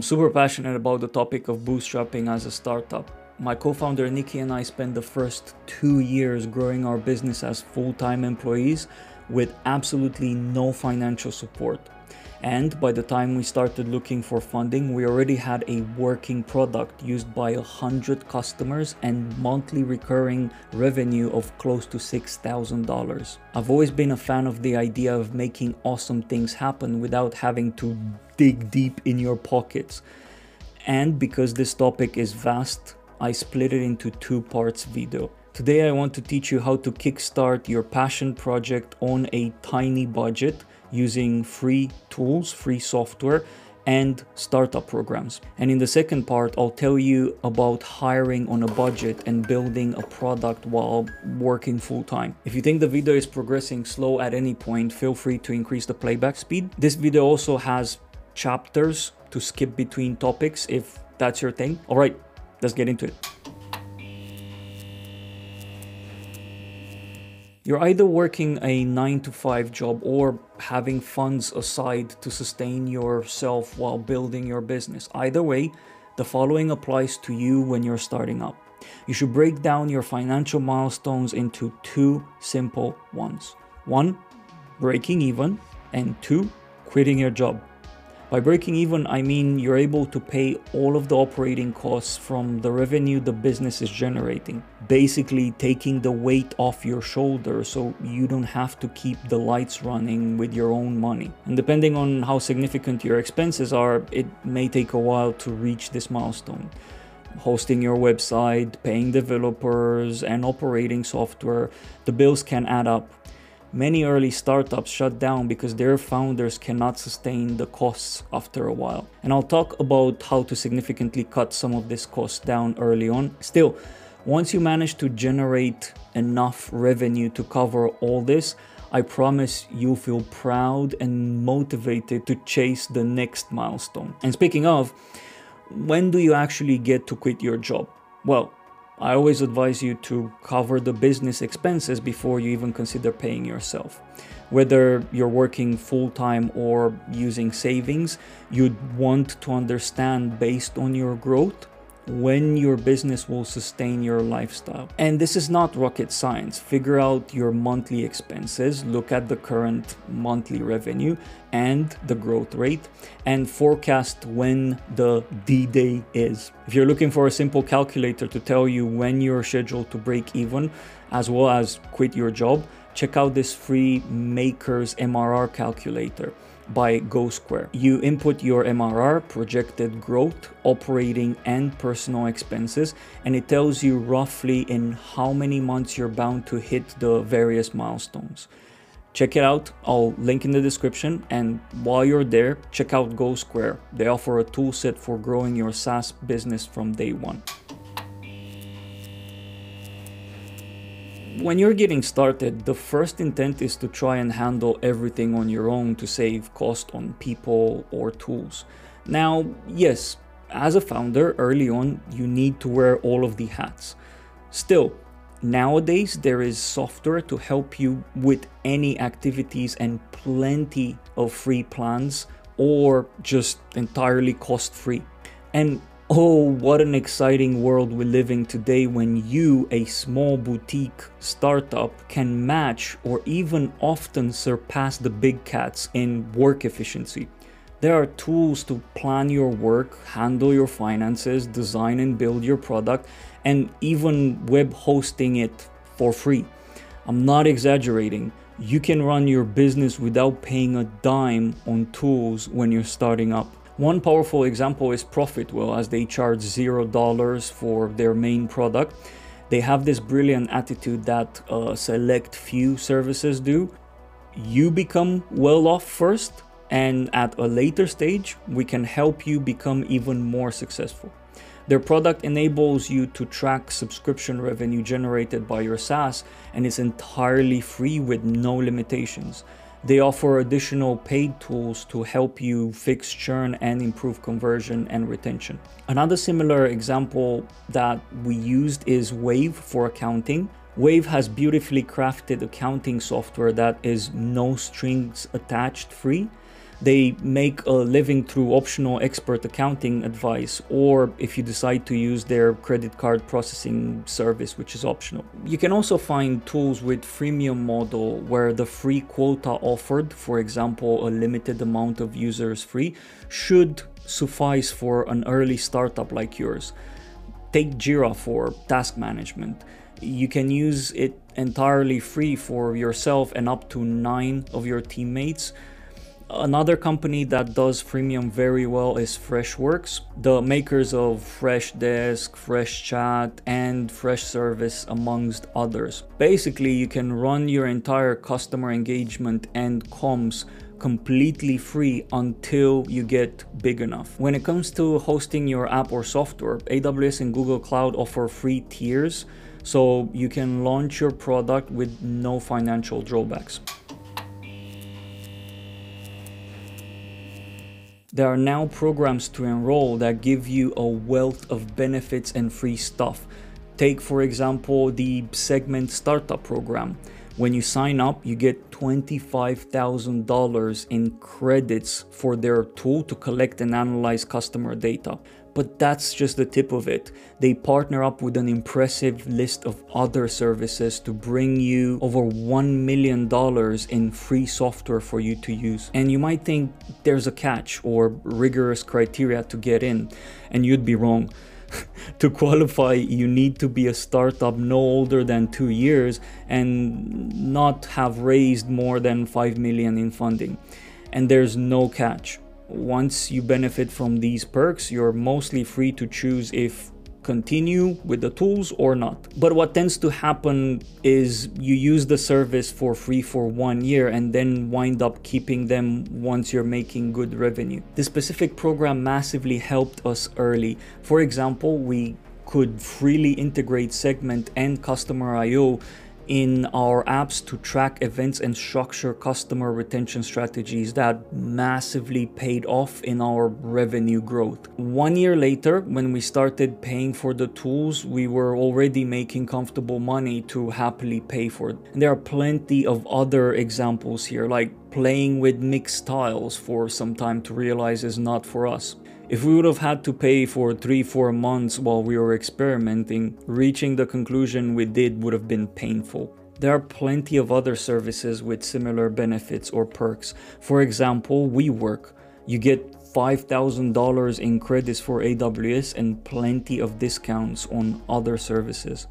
I'm super passionate about the topic of bootstrapping as a startup. My co founder Nikki and I spent the first two years growing our business as full time employees with absolutely no financial support. And by the time we started looking for funding, we already had a working product used by a hundred customers and monthly recurring revenue of close to $6,000. I've always been a fan of the idea of making awesome things happen without having to dig deep in your pockets. And because this topic is vast, I split it into two parts video. Today I want to teach you how to kickstart your passion project on a tiny budget using free tools, free software, and startup programs. And in the second part, I'll tell you about hiring on a budget and building a product while working full time. If you think the video is progressing slow at any point, feel free to increase the playback speed. This video also has chapters to skip between topics if that's your thing. All right, let's get into it. You're either working a 9 to 5 job or having funds aside to sustain yourself while building your business. Either way, the following applies to you when you're starting up. You should break down your financial milestones into two simple ones. One, breaking even, and two, quitting your job. By breaking even, I mean you're able to pay all of the operating costs from the revenue the business is generating. Basically, taking the weight off your shoulder so you don't have to keep the lights running with your own money. And depending on how significant your expenses are, it may take a while to reach this milestone hosting your website, paying developers, and operating software, the bills can add up. Many early startups shut down because their founders cannot sustain the costs after a while. And I'll talk about how to significantly cut some of this cost down early on. Still, once you manage to generate enough revenue to cover all this, I promise you'll feel proud and motivated to chase the next milestone. And speaking of, when do you actually get to quit your job? Well, I always advise you to cover the business expenses before you even consider paying yourself. Whether you're working full time or using savings, you'd want to understand based on your growth when your business will sustain your lifestyle. And this is not rocket science. Figure out your monthly expenses, look at the current monthly revenue and the growth rate, and forecast when the D day is. If you're looking for a simple calculator to tell you when you're scheduled to break even, as well as quit your job, check out this free Makers MRR calculator by GoSquare. You input your MRR, projected growth, operating and personal expenses, and it tells you roughly in how many months you're bound to hit the various milestones. Check it out, I'll link in the description, and while you're there, check out GoSquare. They offer a toolset for growing your SaaS business from day one. When you're getting started, the first intent is to try and handle everything on your own to save cost on people or tools. Now, yes, as a founder, early on, you need to wear all of the hats. Still, nowadays there is software to help you with any activities and plenty of free plans or just entirely cost free. And Oh, what an exciting world we live in today when you, a small boutique startup, can match or even often surpass the big cats in work efficiency. There are tools to plan your work, handle your finances, design and build your product, and even web hosting it for free. I'm not exaggerating. You can run your business without paying a dime on tools when you're starting up. One powerful example is Profitwell as they charge $0 for their main product. They have this brilliant attitude that a select few services do. You become well off first and at a later stage, we can help you become even more successful. Their product enables you to track subscription revenue generated by your SaaS and is entirely free with no limitations. They offer additional paid tools to help you fix churn and improve conversion and retention. Another similar example that we used is Wave for accounting. Wave has beautifully crafted accounting software that is no strings attached free. They make a living through optional expert accounting advice, or if you decide to use their credit card processing service, which is optional. You can also find tools with freemium model where the free quota offered, for example, a limited amount of users free, should suffice for an early startup like yours. Take Jira for task management. You can use it entirely free for yourself and up to nine of your teammates Another company that does freemium very well is Freshworks, the makers of Freshdesk, Freshchat, and Freshservice, amongst others. Basically, you can run your entire customer engagement and comms completely free until you get big enough. When it comes to hosting your app or software, AWS and Google Cloud offer free tiers so you can launch your product with no financial drawbacks. There are now programs to enroll that give you a wealth of benefits and free stuff. Take, for example, the Segment Startup Program. When you sign up, you get $25,000 in credits for their tool to collect and analyze customer data. But that's just the tip of it. They partner up with an impressive list of other services to bring you over $1 million in free software for you to use. And you might think there's a catch or rigorous criteria to get in, and you'd be wrong. to qualify, you need to be a startup no older than two years and not have raised more than 5 million in funding. And there's no catch once you benefit from these perks, you're mostly free to choose if continue with the tools or not. But what tends to happen is you use the service for free for one year and then wind up keeping them once you're making good revenue. This specific program massively helped us early. For example, we could freely integrate Segment and Customer.io in our apps to track events and structure customer retention strategies that massively paid off in our revenue growth. One year later, when we started paying for the tools, we were already making comfortable money to happily pay for it. And there are plenty of other examples here, like playing with mixed tiles for some time to realize is not for us. If we would have had to pay for 3-4 months while we were experimenting, reaching the conclusion we did would have been painful. There are plenty of other services with similar benefits or perks. For example, WeWork. You get $5,000 in credits for AWS and plenty of discounts on other services.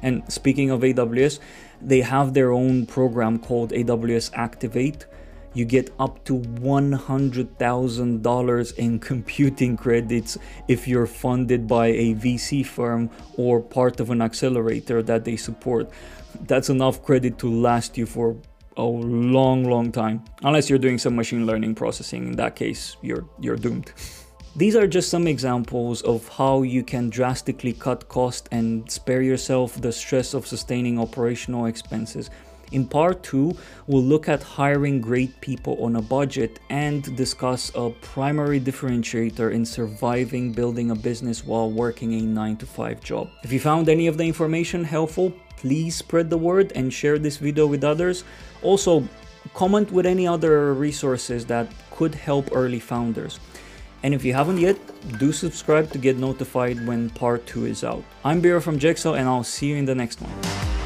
And speaking of AWS, they have their own program called AWS Activate you get up to $100,000 in computing credits if you're funded by a VC firm or part of an accelerator that they support. That's enough credit to last you for a long, long time. Unless you're doing some machine learning processing, in that case, you're, you're doomed. These are just some examples of how you can drastically cut cost and spare yourself the stress of sustaining operational expenses in part 2, we'll look at hiring great people on a budget and discuss a primary differentiator in surviving building a business while working a 9 to 5 job. If you found any of the information helpful, please spread the word and share this video with others. Also, comment with any other resources that could help early founders. And if you haven't yet, do subscribe to get notified when part 2 is out. I'm Bira from Jigsaw and I'll see you in the next one.